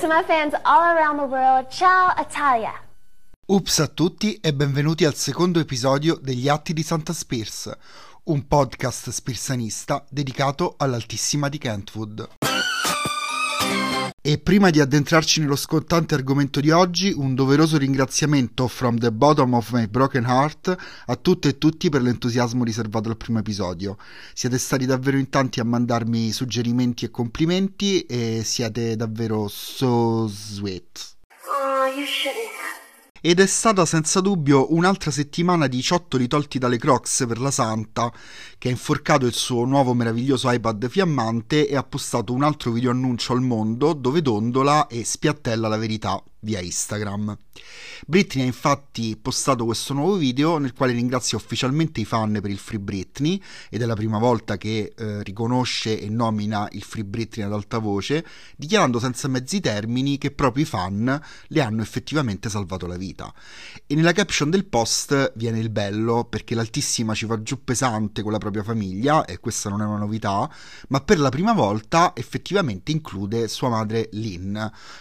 to my fans all around the world, ciao Italia! Ups a tutti e benvenuti al secondo episodio degli Atti di Santa Spears, un podcast spirsanista dedicato all'Altissima di Kentwood. E prima di addentrarci nello scottante argomento di oggi, un doveroso ringraziamento from the bottom of my broken heart a tutte e tutti per l'entusiasmo riservato al primo episodio. Siete stati davvero in tanti a mandarmi suggerimenti e complimenti e siete davvero so sweet. Oh, you shouldn't ed è stata senza dubbio un'altra settimana di ciottoli tolti dalle Crocs per la Santa, che ha inforcato il suo nuovo meraviglioso iPad fiammante e ha postato un altro video annuncio al mondo dove dondola e spiattella la verità via Instagram. Britney ha infatti postato questo nuovo video nel quale ringrazia ufficialmente i fan per il Free Britney ed è la prima volta che eh, riconosce e nomina il Free Britney ad alta voce, dichiarando senza mezzi termini che proprio i fan le hanno effettivamente salvato la vita. E nella caption del post viene il bello perché l'Altissima ci va giù pesante con la propria famiglia e questa non è una novità, ma per la prima volta effettivamente include sua madre Lynn,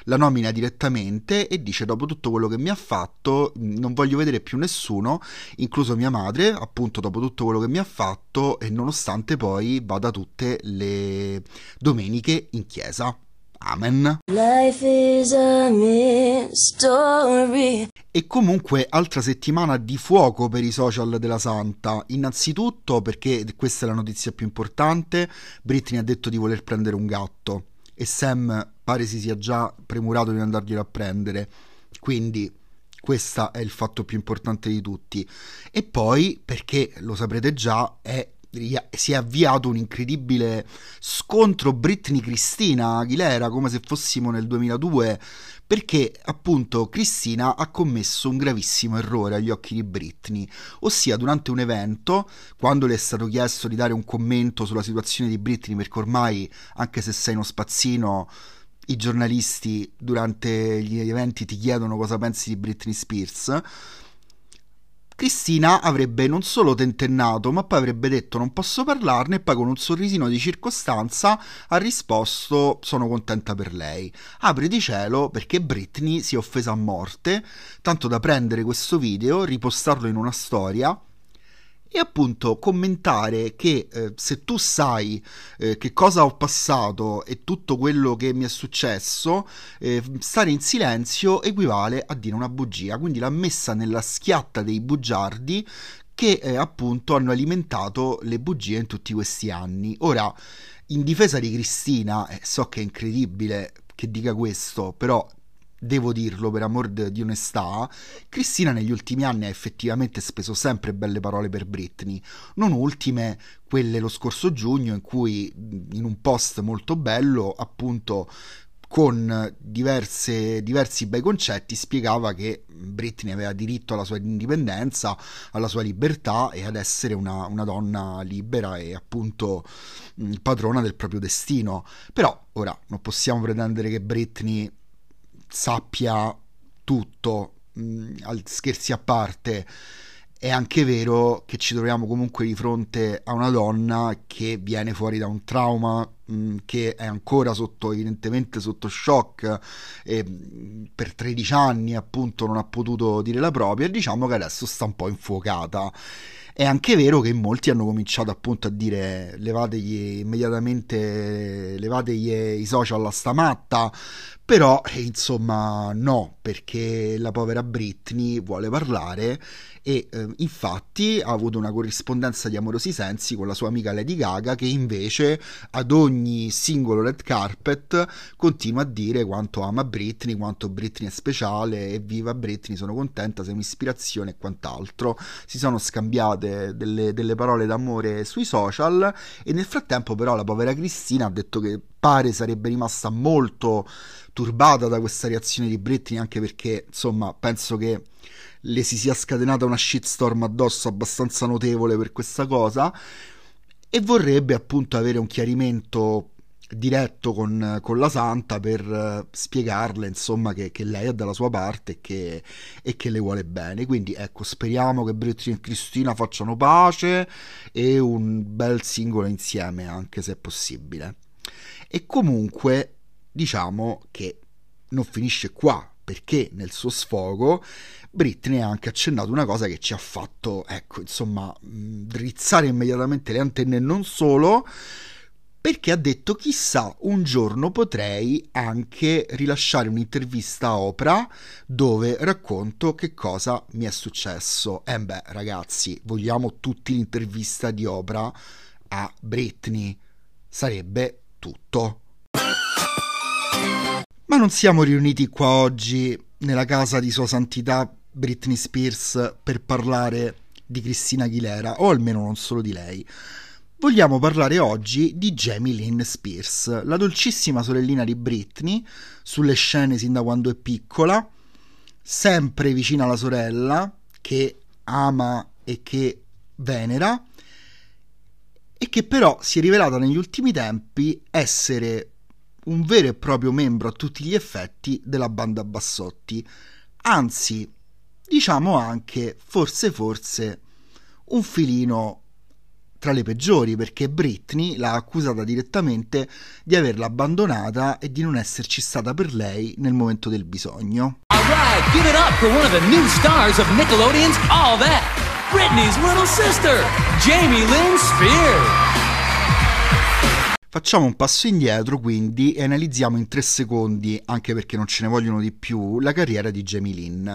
la nomina direttamente mente e dice dopo tutto quello che mi ha fatto non voglio vedere più nessuno, incluso mia madre, appunto dopo tutto quello che mi ha fatto e nonostante poi vada tutte le domeniche in chiesa. Amen. E comunque altra settimana di fuoco per i social della Santa. Innanzitutto perché questa è la notizia più importante, Britney ha detto di voler prendere un gatto e Sam pare si sia già premurato di andarglielo a prendere. Quindi questo è il fatto più importante di tutti. E poi, perché lo saprete già, è si è avviato un incredibile scontro Britney-Cristina Aguilera come se fossimo nel 2002 perché appunto Cristina ha commesso un gravissimo errore agli occhi di Britney, ossia durante un evento, quando le è stato chiesto di dare un commento sulla situazione di Britney, perché ormai, anche se sei uno spazzino, i giornalisti durante gli eventi ti chiedono cosa pensi di Britney Spears, Cristina avrebbe non solo tentennato, ma poi avrebbe detto non posso parlarne e poi con un sorrisino di circostanza ha risposto sono contenta per lei. Apri di cielo perché Britney si è offesa a morte, tanto da prendere questo video, ripostarlo in una storia e appunto commentare che eh, se tu sai eh, che cosa ho passato e tutto quello che mi è successo, eh, stare in silenzio equivale a dire una bugia. Quindi l'ha messa nella schiatta dei bugiardi che eh, appunto hanno alimentato le bugie in tutti questi anni. Ora, in difesa di Cristina, eh, so che è incredibile che dica questo, però devo dirlo per amor di onestà, Cristina negli ultimi anni ha effettivamente speso sempre belle parole per Britney, non ultime quelle lo scorso giugno in cui in un post molto bello appunto con diverse, diversi bei concetti spiegava che Britney aveva diritto alla sua indipendenza, alla sua libertà e ad essere una, una donna libera e appunto padrona del proprio destino. Però ora non possiamo pretendere che Britney sappia tutto, mh, mm, scherzi a parte, è anche vero che ci troviamo comunque di fronte a una donna che viene fuori da un trauma, mh, mm, che è ancora sotto, evidentemente sotto shock, e mm, per 13 anni appunto non ha potuto dire la propria e diciamo che adesso sta un po' infuocata. È anche vero che molti hanno cominciato appunto a dire levategli immediatamente levategli i social a sta matta però, eh, insomma, no, perché la povera Britney vuole parlare e eh, infatti ha avuto una corrispondenza di amorosi sensi con la sua amica Lady Gaga che invece ad ogni singolo red carpet continua a dire quanto ama Britney, quanto Britney è speciale e viva Britney, sono contenta, sei un'ispirazione e quant'altro. Si sono scambiate delle, delle parole d'amore sui social e nel frattempo però la povera Cristina ha detto che pare sarebbe rimasta molto turbata da questa reazione di Britney anche perché insomma penso che le si sia scatenata una shitstorm addosso abbastanza notevole per questa cosa e vorrebbe appunto avere un chiarimento diretto con, con la santa per uh, spiegarle insomma che, che, lei è dalla sua parte e che, e che, le vuole bene. Quindi ecco speriamo che Britney e Cristina facciano pace e un bel singolo insieme anche se è possibile. E comunque diciamo che non finisce qua, perché nel suo sfogo Britney ha anche accennato una cosa che ci ha fatto, ecco, insomma, drizzare immediatamente le antenne non solo, perché ha detto chissà un giorno potrei anche rilasciare un'intervista a Oprah dove racconto che cosa mi è successo. E eh beh ragazzi, vogliamo tutti l'intervista di Oprah a Britney. Sarebbe tutto. Ma non siamo riuniti qua oggi nella casa di Sua Santità Britney Spears per parlare di Cristina Aguilera, o almeno non solo di lei. Vogliamo parlare oggi di Jamie Lynn Spears, la dolcissima sorellina di Britney, sulle scene sin da quando è piccola, sempre vicina alla sorella, che ama e che venera, e che però si è rivelata negli ultimi tempi essere un vero e proprio membro a tutti gli effetti della banda Bassotti, anzi, diciamo anche, forse forse, un filino tra le peggiori perché Britney l'ha accusata direttamente di averla abbandonata e di non esserci stata per lei nel momento del bisogno. Alright, give it up for one of the new stars of Nickelodeon's All That, Britney's little sister, Jamie Lynn Spears. Facciamo un passo indietro quindi e analizziamo in tre secondi, anche perché non ce ne vogliono di più, la carriera di Jamie Lynn.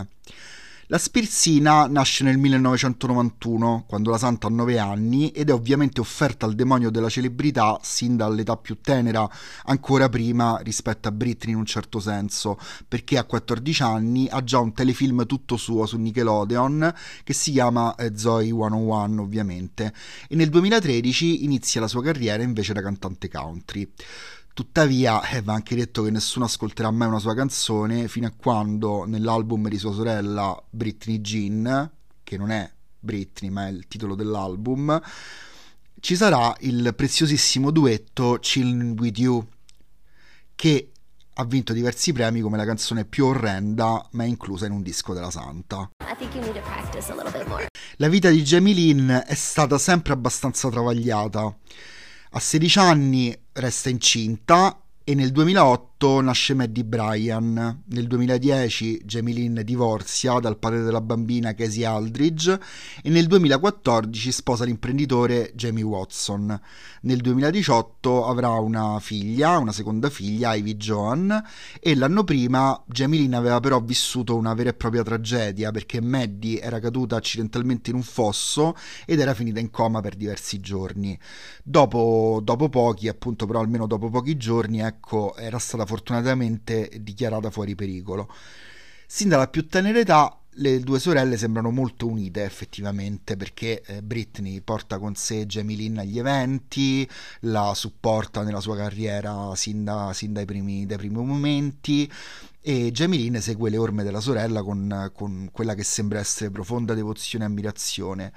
La Spirsina nasce nel 1991, quando la santa ha 9 anni, ed è ovviamente offerta al demonio della celebrità sin dall'età più tenera, ancora prima rispetto a Britney in un certo senso, perché a 14 anni ha già un telefilm tutto suo su Nickelodeon che si chiama eh, Zoe 101 ovviamente, e nel 2013 inizia la sua carriera invece da cantante country. Tuttavia, eh, va anche detto che nessuno ascolterà mai una sua canzone fino a quando nell'album di sua sorella Britney Jean, che non è Britney ma è il titolo dell'album, ci sarà il preziosissimo duetto Chillin' With You, che ha vinto diversi premi come la canzone più orrenda, ma è inclusa in un disco della Santa. La vita di Jamie Lynn è stata sempre abbastanza travagliata. A 16 anni resta incinta e nel 2008 nasce Maddie Bryan. Nel 2010 Jamie divorzia dal padre della bambina Casey Aldridge e nel 2014 sposa l'imprenditore Jamie Watson. Nel 2018 avrà una figlia, una seconda figlia, Ivy Joan, e l'anno prima Jamie aveva però vissuto una vera e propria tragedia perché Maddie era caduta accidentalmente in un fosso ed era finita in coma per diversi giorni. Dopo, dopo pochi, appunto però almeno dopo pochi giorni, ecco, era stata fortunatamente dichiarata fuori pericolo. Sin dalla più tenera età le due sorelle sembrano molto unite effettivamente perché eh, Britney porta con sé Jamie Lynn agli eventi, la supporta nella sua carriera sin, da, sin dai, primi, dai, primi, momenti e Jamie Lynn segue le orme della sorella con, con, quella che sembra essere profonda devozione e ammirazione.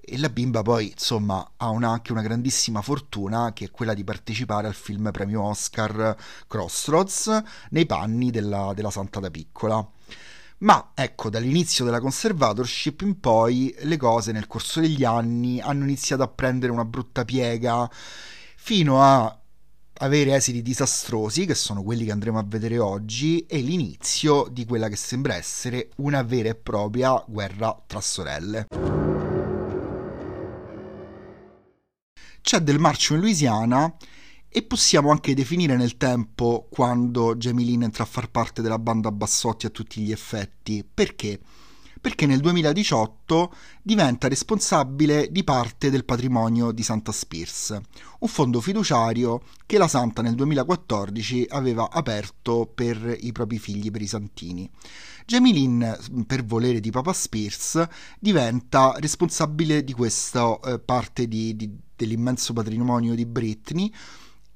E la bimba poi insomma ha una, anche una grandissima fortuna che è quella di partecipare al film premio Oscar Crossroads nei panni della, della santa da piccola. Ma ecco, dall'inizio della conservatorship in poi le cose nel corso degli anni hanno iniziato a prendere una brutta piega fino a avere esiti disastrosi, che sono quelli che andremo a vedere oggi, e l'inizio di quella che sembra essere una vera e propria guerra tra sorelle. C'è del marcio in Louisiana e possiamo anche definire nel tempo quando Jamie Lynn entra a far parte della banda Bassotti a tutti gli effetti. Perché? Perché nel 2018 diventa responsabile di parte del patrimonio di Santa Spears, un fondo fiduciario che la Santa nel 2014 aveva aperto per i propri figli, per i santini. Jamie per volere di Papa Spears, diventa responsabile di questa eh, parte di, di, dell'immenso patrimonio di Britney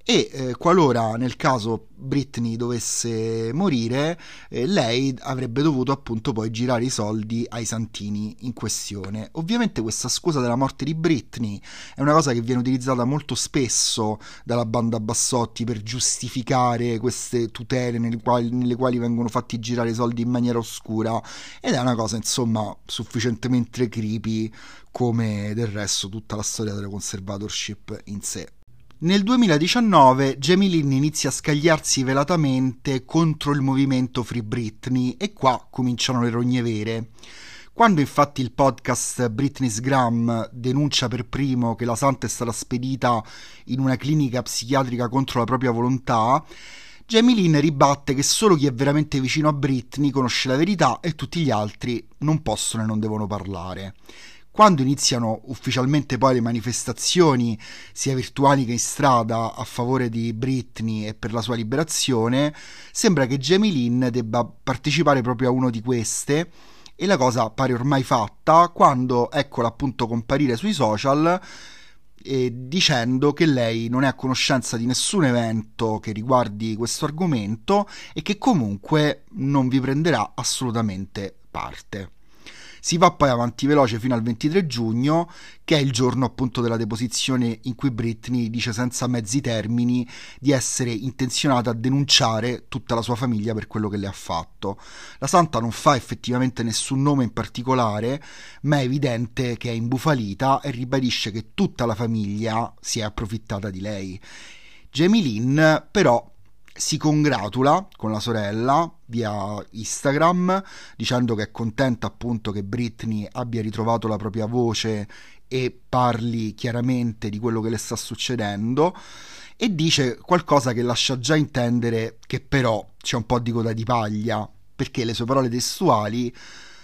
e eh, qualora nel caso Britney dovesse morire, eh, lei avrebbe dovuto appunto poi girare i soldi ai santini in questione. Ovviamente questa scusa della morte di Britney è una cosa che viene utilizzata molto spesso dalla banda Bassotti per giustificare queste tutele nelle quali, nelle quali vengono fatti girare i soldi in maniera oscura ed è una cosa insomma sufficientemente creepy come del resto tutta la storia della conservatorship in sé. Nel 2019 Jamie Lynn inizia a scagliarsi velatamente contro il movimento Free Britney e qua cominciano le rogne vere. Quando infatti il podcast Britney's Gram denuncia per primo che la santa è stata spedita in una clinica psichiatrica contro la propria volontà, Jamie Lynn ribatte che solo chi è veramente vicino a Britney conosce la verità e tutti gli altri non possono e non devono parlare. Quando iniziano ufficialmente poi le manifestazioni, sia virtuali che in strada, a favore di Britney e per la sua liberazione, sembra che Jamie Lynn debba partecipare proprio a una di queste e la cosa pare ormai fatta quando eccola appunto comparire sui social eh, dicendo che lei non è a conoscenza di nessun evento che riguardi questo argomento e che comunque non vi prenderà assolutamente parte. Si va poi avanti veloce fino al 23 giugno, che è il giorno appunto della deposizione in cui Britney dice senza mezzi termini di essere intenzionata a denunciare tutta la sua famiglia per quello che le ha fatto. La santa non fa effettivamente nessun nome in particolare, ma è evidente che è imbufalita e ribadisce che tutta la famiglia si è approfittata di lei. Jamie Lynn però si congratula con la sorella via Instagram dicendo che è contenta appunto che Britney abbia ritrovato la propria voce e parli chiaramente di quello che le sta succedendo. E dice qualcosa che lascia già intendere che però c'è un po' di coda di paglia perché le sue parole testuali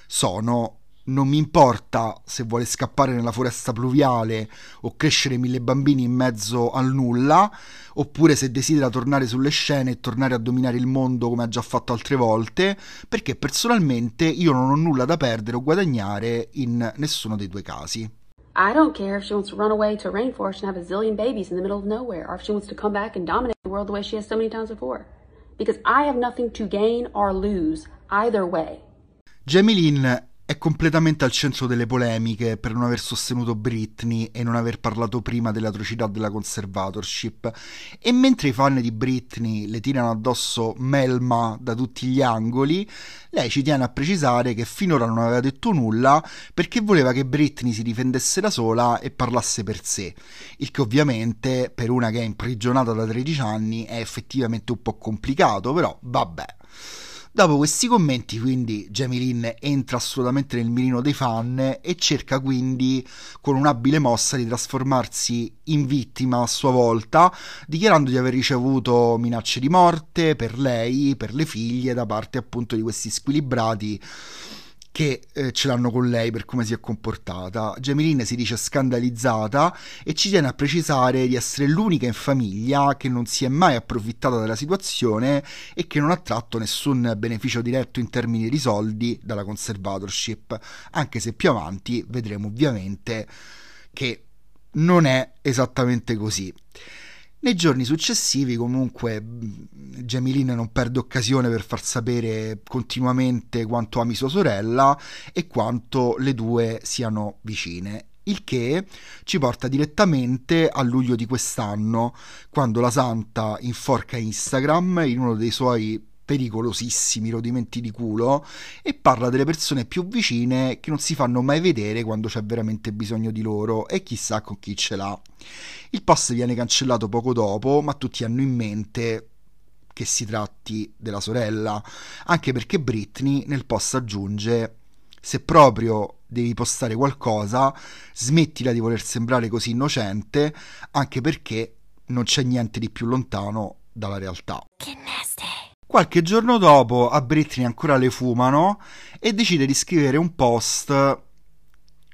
sono non mi importa se vuole scappare nella foresta pluviale o crescere mille bambini in mezzo al nulla, oppure se desidera tornare sulle scene e tornare a dominare il mondo come ha già fatto altre volte, perché personalmente io non ho nulla da perdere o guadagnare in nessuno dei due casi. I don't care if she wants to run away to a rainforest and have a zillion babies in the middle of nowhere, or if she wants to come back and dominate the world the way she has so many times before. Because I have nothing to gain or lose either way. Jamie Lynn è completamente al centro delle polemiche per non aver sostenuto Britney e non aver parlato prima delle atrocità della conservatorship. E mentre i fan di Britney le tirano addosso melma da tutti gli angoli, lei ci tiene a precisare che finora non aveva detto nulla perché voleva che Britney si difendesse da sola e parlasse per sé. Il che ovviamente per una che è imprigionata da 13 anni è effettivamente un po' complicato, però vabbè. Dopo questi commenti, quindi, Jamie Lynn entra assolutamente nel mirino dei fan e cerca quindi, con un'abile mossa, di trasformarsi in vittima a sua volta, dichiarando di aver ricevuto minacce di morte per lei, per le figlie, da parte appunto di questi squilibrati che eh, ce l'hanno con lei per come si è comportata. Gemeline si dice scandalizzata e ci tiene a precisare di essere l'unica in famiglia che non si è mai approfittata della situazione e che non ha tratto nessun beneficio diretto in termini di soldi dalla conservatorship, anche se più avanti vedremo ovviamente che non è esattamente così. Nei giorni successivi comunque Gemilin non perde occasione per far sapere continuamente quanto ami sua sorella e quanto le due siano vicine il che ci porta direttamente a luglio di quest'anno, quando la Santa inforca Instagram in uno dei suoi pericolosissimi rodimenti di culo e parla delle persone più vicine che non si fanno mai vedere quando c'è veramente bisogno di loro e chissà con chi ce l'ha. Il post viene cancellato poco dopo, ma tutti hanno in mente che si tratti della sorella, anche perché Britney nel post aggiunge se proprio devi postare qualcosa, smettila di voler sembrare così innocente, anche perché non c'è niente di più lontano dalla realtà. Che nasty. Qualche giorno dopo a Britney ancora le fumano e decide di scrivere un post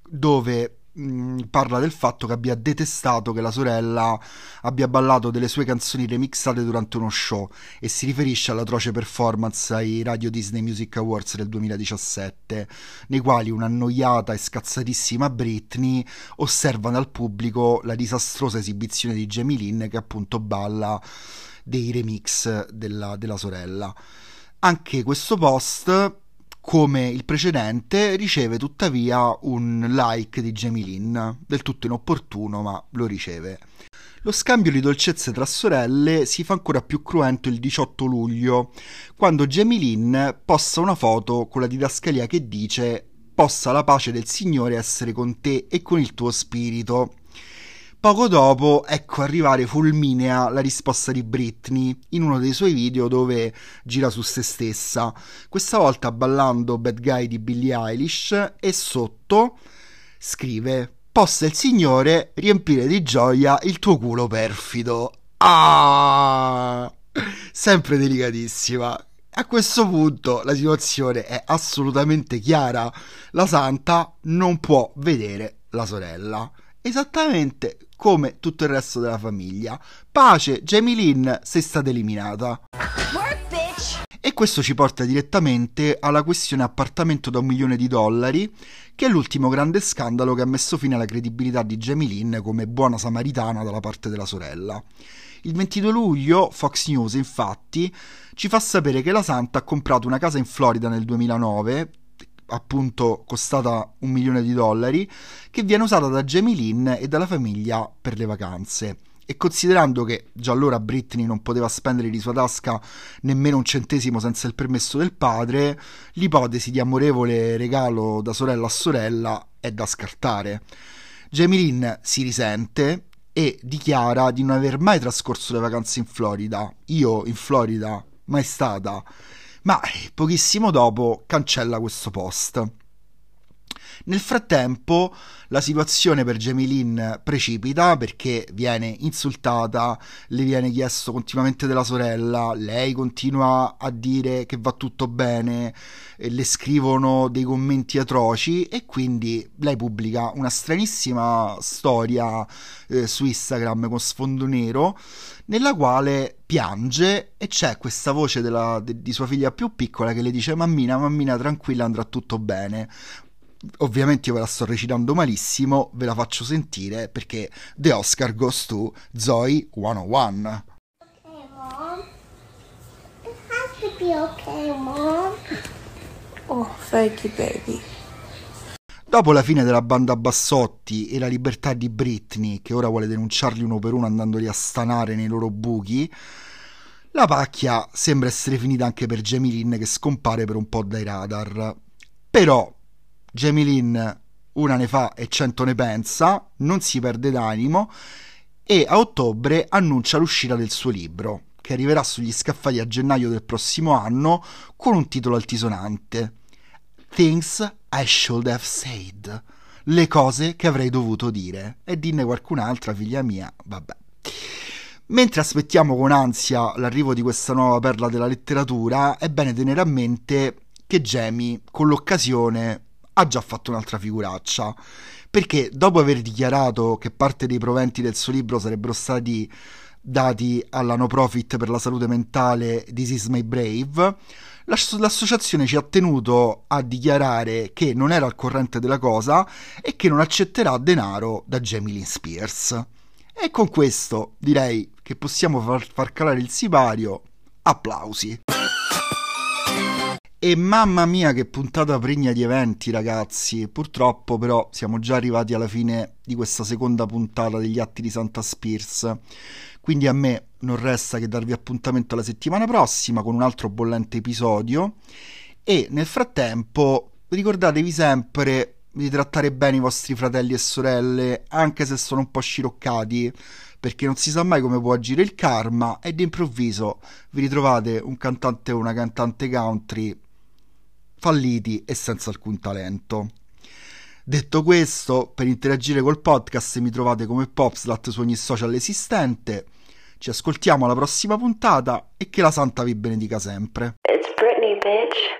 dove Mm, parla del fatto che abbia detestato che la sorella abbia ballato delle sue canzoni remixate durante uno show e si riferisce all'atroce performance ai Radio Disney Music Awards del 2017, nei quali un'annoiata e scazzatissima Britney osserva dal pubblico la disastrosa esibizione di Jamie Lynn che appunto balla dei remix della, della sorella. Anche questo post come il precedente, riceve tuttavia un like di Jamie Lynn, del tutto inopportuno, ma lo riceve. Lo scambio di dolcezze tra sorelle si fa ancora più cruento il 18 luglio, quando Jamie Lynn posta una foto con la didascalia che dice possa la pace del Signore essere con te e con il tuo spirito. Poco dopo, ecco arrivare fulminea la risposta di Britney in uno dei suoi video dove gira su se stessa, questa volta ballando Bad Guy di Billie Eilish e sotto scrive Possa il Signore riempire di gioia il tuo culo perfido. Ah! Sempre delicatissima. A questo punto la situazione è assolutamente chiara. La santa non può vedere la sorella. Esattamente come tutto il resto della famiglia. Pace, Jamie Lynn, sei stata eliminata. E questo ci porta direttamente alla questione appartamento da un milione di dollari, che è l'ultimo grande scandalo che ha messo fine alla credibilità di Jamie Lynn come buona samaritana dalla parte della sorella. Il 22 luglio Fox News infatti ci fa sapere che la Santa ha comprato una casa in Florida nel 2009 appunto costata un milione di dollari, che viene usata da Jamie Lynn e dalla famiglia per le vacanze. E considerando che già allora Britney non poteva spendere di sua tasca nemmeno un centesimo senza il permesso del padre, l'ipotesi di amorevole regalo da sorella a sorella è da scartare. Jamie Lynn si risente e dichiara di non aver mai trascorso le vacanze in Florida. Io in Florida mai stata ma eh, pochissimo dopo cancella questo post. Nel frattempo la situazione per Jamie Lynn precipita perché viene insultata, le viene chiesto continuamente della sorella, lei continua a dire che va tutto bene, le scrivono dei commenti atroci e quindi lei pubblica una stranissima storia eh, su Instagram con sfondo nero nella quale piange e c'è questa voce della, de, di sua figlia più piccola che le dice mammina, mammina tranquilla andrà tutto bene ovviamente io ve la sto recitando malissimo, ve la faccio sentire perché The Oscar goes to Zoe 101. Okay, Mom. It has to be okay, Mom. Oh, thank you, baby. Dopo la fine della banda Bassotti e la libertà di Britney, che ora vuole denunciarli uno per uno andandoli a stanare nei loro buchi, la pacchia sembra essere finita anche per Jamie Lynn che scompare per un po' dai radar. Però Jamie Lynn una ne fa e cento ne pensa, non si perde d'animo e a ottobre annuncia l'uscita del suo libro, che arriverà sugli scaffali a gennaio del prossimo anno con un titolo altisonante. Things I should have said. Le cose che avrei dovuto dire. E dinne qualcun'altra, figlia mia, vabbè. Mentre aspettiamo con ansia l'arrivo di questa nuova perla della letteratura, è bene tenere a mente che Jamie, con l'occasione, ha già fatto un'altra figuraccia. Perché dopo aver dichiarato che parte dei proventi del suo libro sarebbero stati dati alla no profit per la salute mentale This is my brave, l'associazione ci ha tenuto a dichiarare che non era al corrente della cosa e che non accetterà denaro da Jamie Lynn Spears. E con questo direi che possiamo far, far calare il sipario. Applausi. E mamma mia che puntata pregna di eventi ragazzi, purtroppo però siamo già arrivati alla fine di questa seconda puntata degli atti di Santa Spears, quindi a me non resta che darvi appuntamento la settimana prossima con un altro bollente episodio. E nel frattempo ricordatevi sempre di trattare bene i vostri fratelli e sorelle anche se sono un po' sciroccati perché non si sa mai come può agire il karma e d'improvviso vi ritrovate un cantante o una cantante country falliti e senza alcun talento. Detto questo, per interagire col podcast mi trovate come Popslat su ogni social esistente. Ci ascoltiamo alla prossima puntata e che la santa vi benedica sempre.